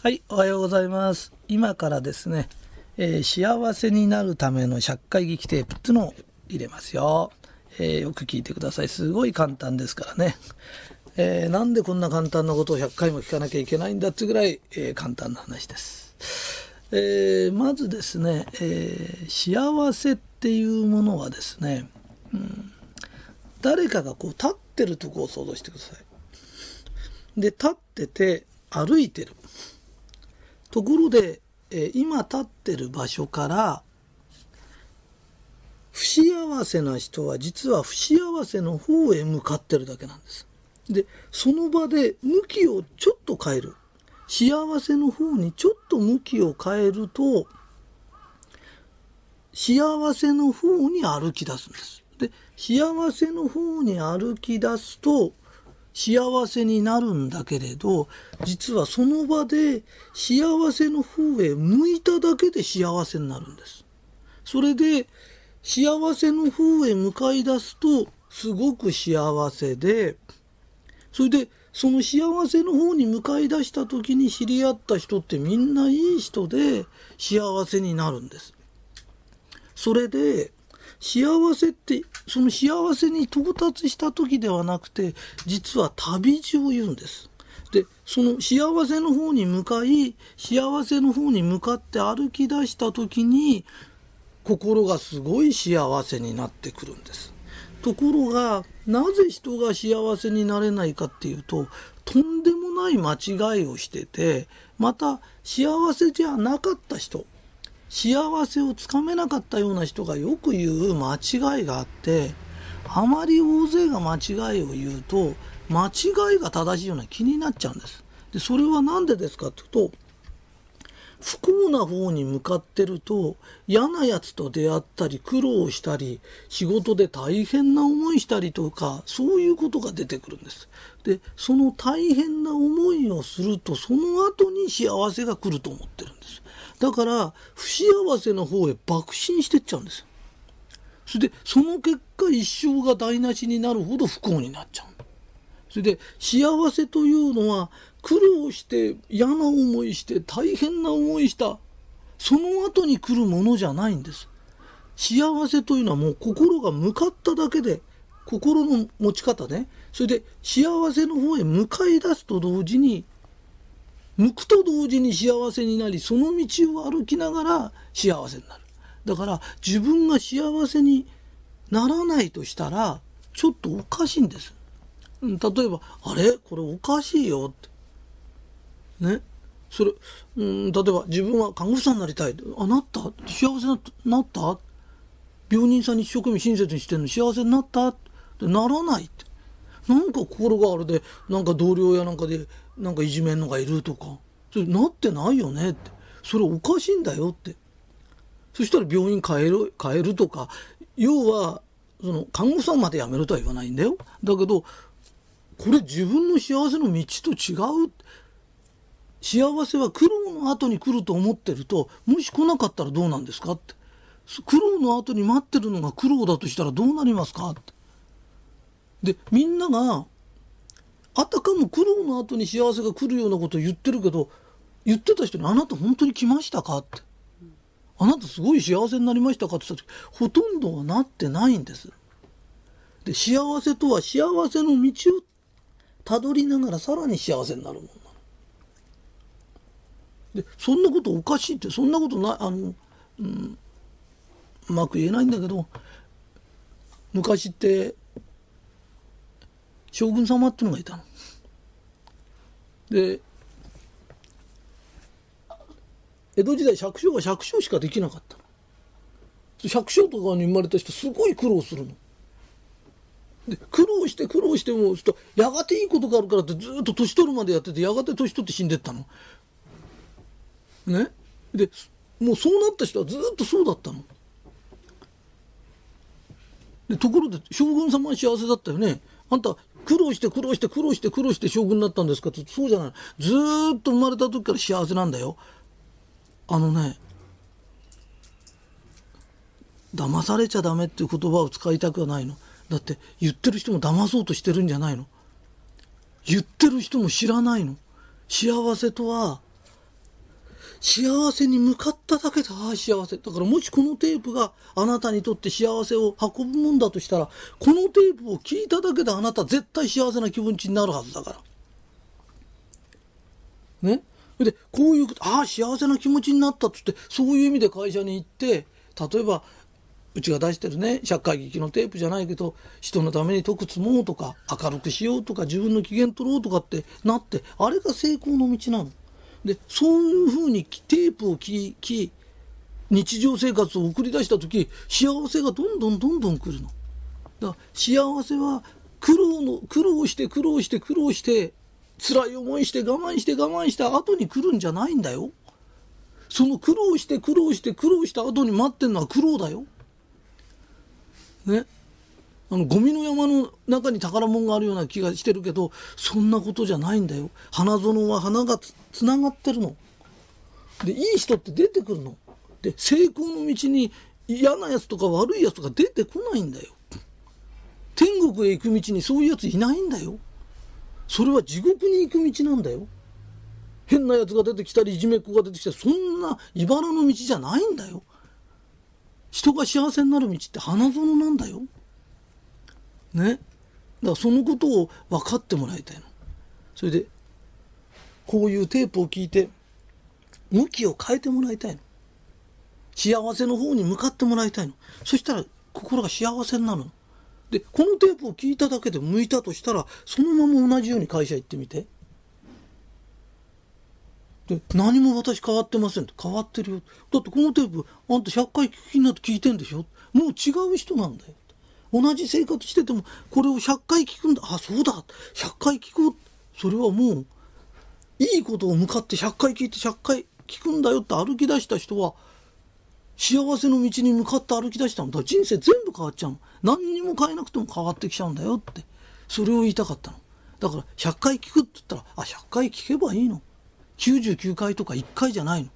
はい、おはようございます。今からですね、えー幸せになるための100回劇テープっていうのを入れますよ。えーよく聞いてください。すごい簡単ですからね。えーなんでこんな簡単なことを100回も聞かなきゃいけないんだってぐらい、え簡単な話です。えまずですね、え幸せっていうものはですね、うん誰かがこう立ってるとこを想像してください。で、立ってて歩いてる。ところで、え今立ってる場所から不幸せな人は実は不幸せの方へ向かってるだけなんです。で、その場で向きをちょっと変える。幸せの方にちょっと向きを変えると、幸せの方に歩き出すんです。で、幸せの方に歩き出すと、幸せになるんだけれど、実はその場で幸せの方へ向いただけで幸せになるんです。それで、幸せの方へ向かい出すと、すごく幸せで、それで、その幸せの方に向かい出した時に知り合った人ってみんないい人で幸せになるんです。それで、幸せって、その幸せに到達した時ではなくて、実は旅路を言うんです。で、その幸せの方に向かい、幸せの方に向かって歩き出した時に、心がすごい幸せになってくるんです。ところが、なぜ人が幸せになれないかっていうと、とんでもない間違いをしてて、また幸せじゃなかった人、幸せをつかめなかったような人がよく言う間違いがあって、あまり大勢が間違いを言うと、間違いが正しいような気になっちゃうんです。で、それは何でですかっていうと、不幸な方に向かってると嫌なやつと出会ったり苦労したり仕事で大変な思いしたりとかそういうことが出てくるんです。でその大変な思いをするとその後に幸せが来ると思ってるんです。だから不幸せの方へ爆心してっちゃうんです。それでその結果一生が台無しになるほど不幸になっちゃう。それで幸せというのは苦労して嫌な思いして大変な思いしたその後に来るものじゃないんです。幸せというのはもう心が向かっただけで心の持ち方ねそれで幸せの方へ向かい出すと同時に向くと同時に幸せになりその道を歩きながら幸せになる。だから自分が幸せにならないとしたらちょっとおかしいんです。例えば「あれ？これおかしいよ」ってね？それ、うん、例えば自分は看護婦さんになりたい。あなった？幸せななった？病人さんに一生懸命親切にしてんの幸せになった？ってならないって。なんか心があれでなんか同僚やなんかでなんかいじめんのがいるとか。それなってないよねって。それおかしいんだよって。そしたら病院変える変えるとか。要はその看護婦さんまで辞めるとは言わないんだよ。だけどこれ自分の幸せの道と違う。幸せは苦労の後に来ると思ってるともし来なかったらどうなんですかって。苦労の後に待ってるのが苦労だとしたらどうなりますかって。でみんながあたかも苦労の後に幸せが来るようなことを言ってるけど言ってた人に「あなた本当に来ましたか?」って「あなたすごい幸せになりましたか?」って言った時ほとんどはなってないんです。で幸せとは幸せの道をたどりながらさらに幸せになるものなの。でそんなことおかしいってそんなことないあの、うん、うまく言えないんだけど昔って将軍様っていうのがいたの。で江戸時代百姓が百姓しかできなかったの。百姓とかに生まれた人すごい苦労するの。で苦労して苦労してもちょっとやがていいことがあるからってずっと年取るまでやっててやがて年取って死んでったの。ね？でもうそうなった人はずっとそうだったの。でところで将軍様は幸せだったよね。あんた苦労して苦労して苦労して苦労して将軍になったんですかってそうじゃない。ずっと生まれた時から幸せなんだよ。あのね騙されちゃダメっていう言葉を使いたくはないの。だって言ってる人も騙そうとしてるんじゃないの。言ってる人も知らないの。幸せとは幸せに向かっただけで、ああ、幸せ。だからもしこのテープがあなたにとって幸せを運ぶもんだとしたら、このテープを聞いただけであなた絶対幸せな気持ちになるはずだから。ね？で、こういう、ああ、幸せな気持ちになったっつって、そういう意味で会社に行って、例えば、うちが出してるね、社会劇のテープじゃないけど、人のために徳積もうとか、明るくしようとか、自分の機嫌取ろうとかってなって、あれが成功の道なの？で、そういうふうにテープを聞き、日常生活を送り出した時、幸せがどんどんどんどん来るの。だから幸せは苦労の、苦労して苦労して苦労して、辛い思いして我慢して我慢した後に来るんじゃないんだよ。その苦労して苦労して苦労した後に待ってんのは苦労だよ。ね。あの、ゴミの山の中に宝物があるような気がしてるけど、そんなことじゃないんだよ。花園は花がつながってるの。で、いい人って出てくるの。で、成功の道に嫌なやつとか悪いやつとか出てこないんだよ。天国へ行く道にそういうやついないんだよ。それは地獄に行く道なんだよ。変なやつが出てきたり、いじめっ子が出てきたり、そんな茨の道じゃないんだよ。人が幸せになる道って花園なんだよ。ね。だからそのことを分かってもらいたいの。それで、こういうテープを聞いて、向きを変えてもらいたいの。幸せの方に向かってもらいたいの。そしたら心が幸せになるの。で、このテープを聞いただけで向いたとしたら、そのまま同じように会社行ってみて。で、何も私変わってませんって変わってるよ。だってこのテープ、あんた100回聞きになって聞いてんでしょもう違う人なんだよ。同じ生活してても、これを100回聞くんだ。あ、そうだ。100回聞こう。それはもう、いいことを向かって100回聞いて100回聞くんだよって歩き出した人は、幸せの道に向かって歩き出したの。だ人生全部変わっちゃうの。何にも変えなくても変わってきちゃうんだよって。それを言いたかったの。だから100回聞くって言ったら、あ、100回聞けばいいの。99回とか1回じゃないの。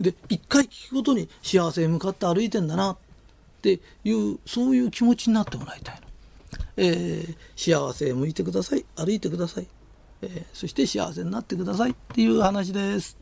で、1回聞くことに幸せへ向かって歩いてんだなっていう、そういう気持ちになってもらいたいの。えー、幸せへ向いてください。歩いてください。えー、そして幸せになってくださいっていう話です。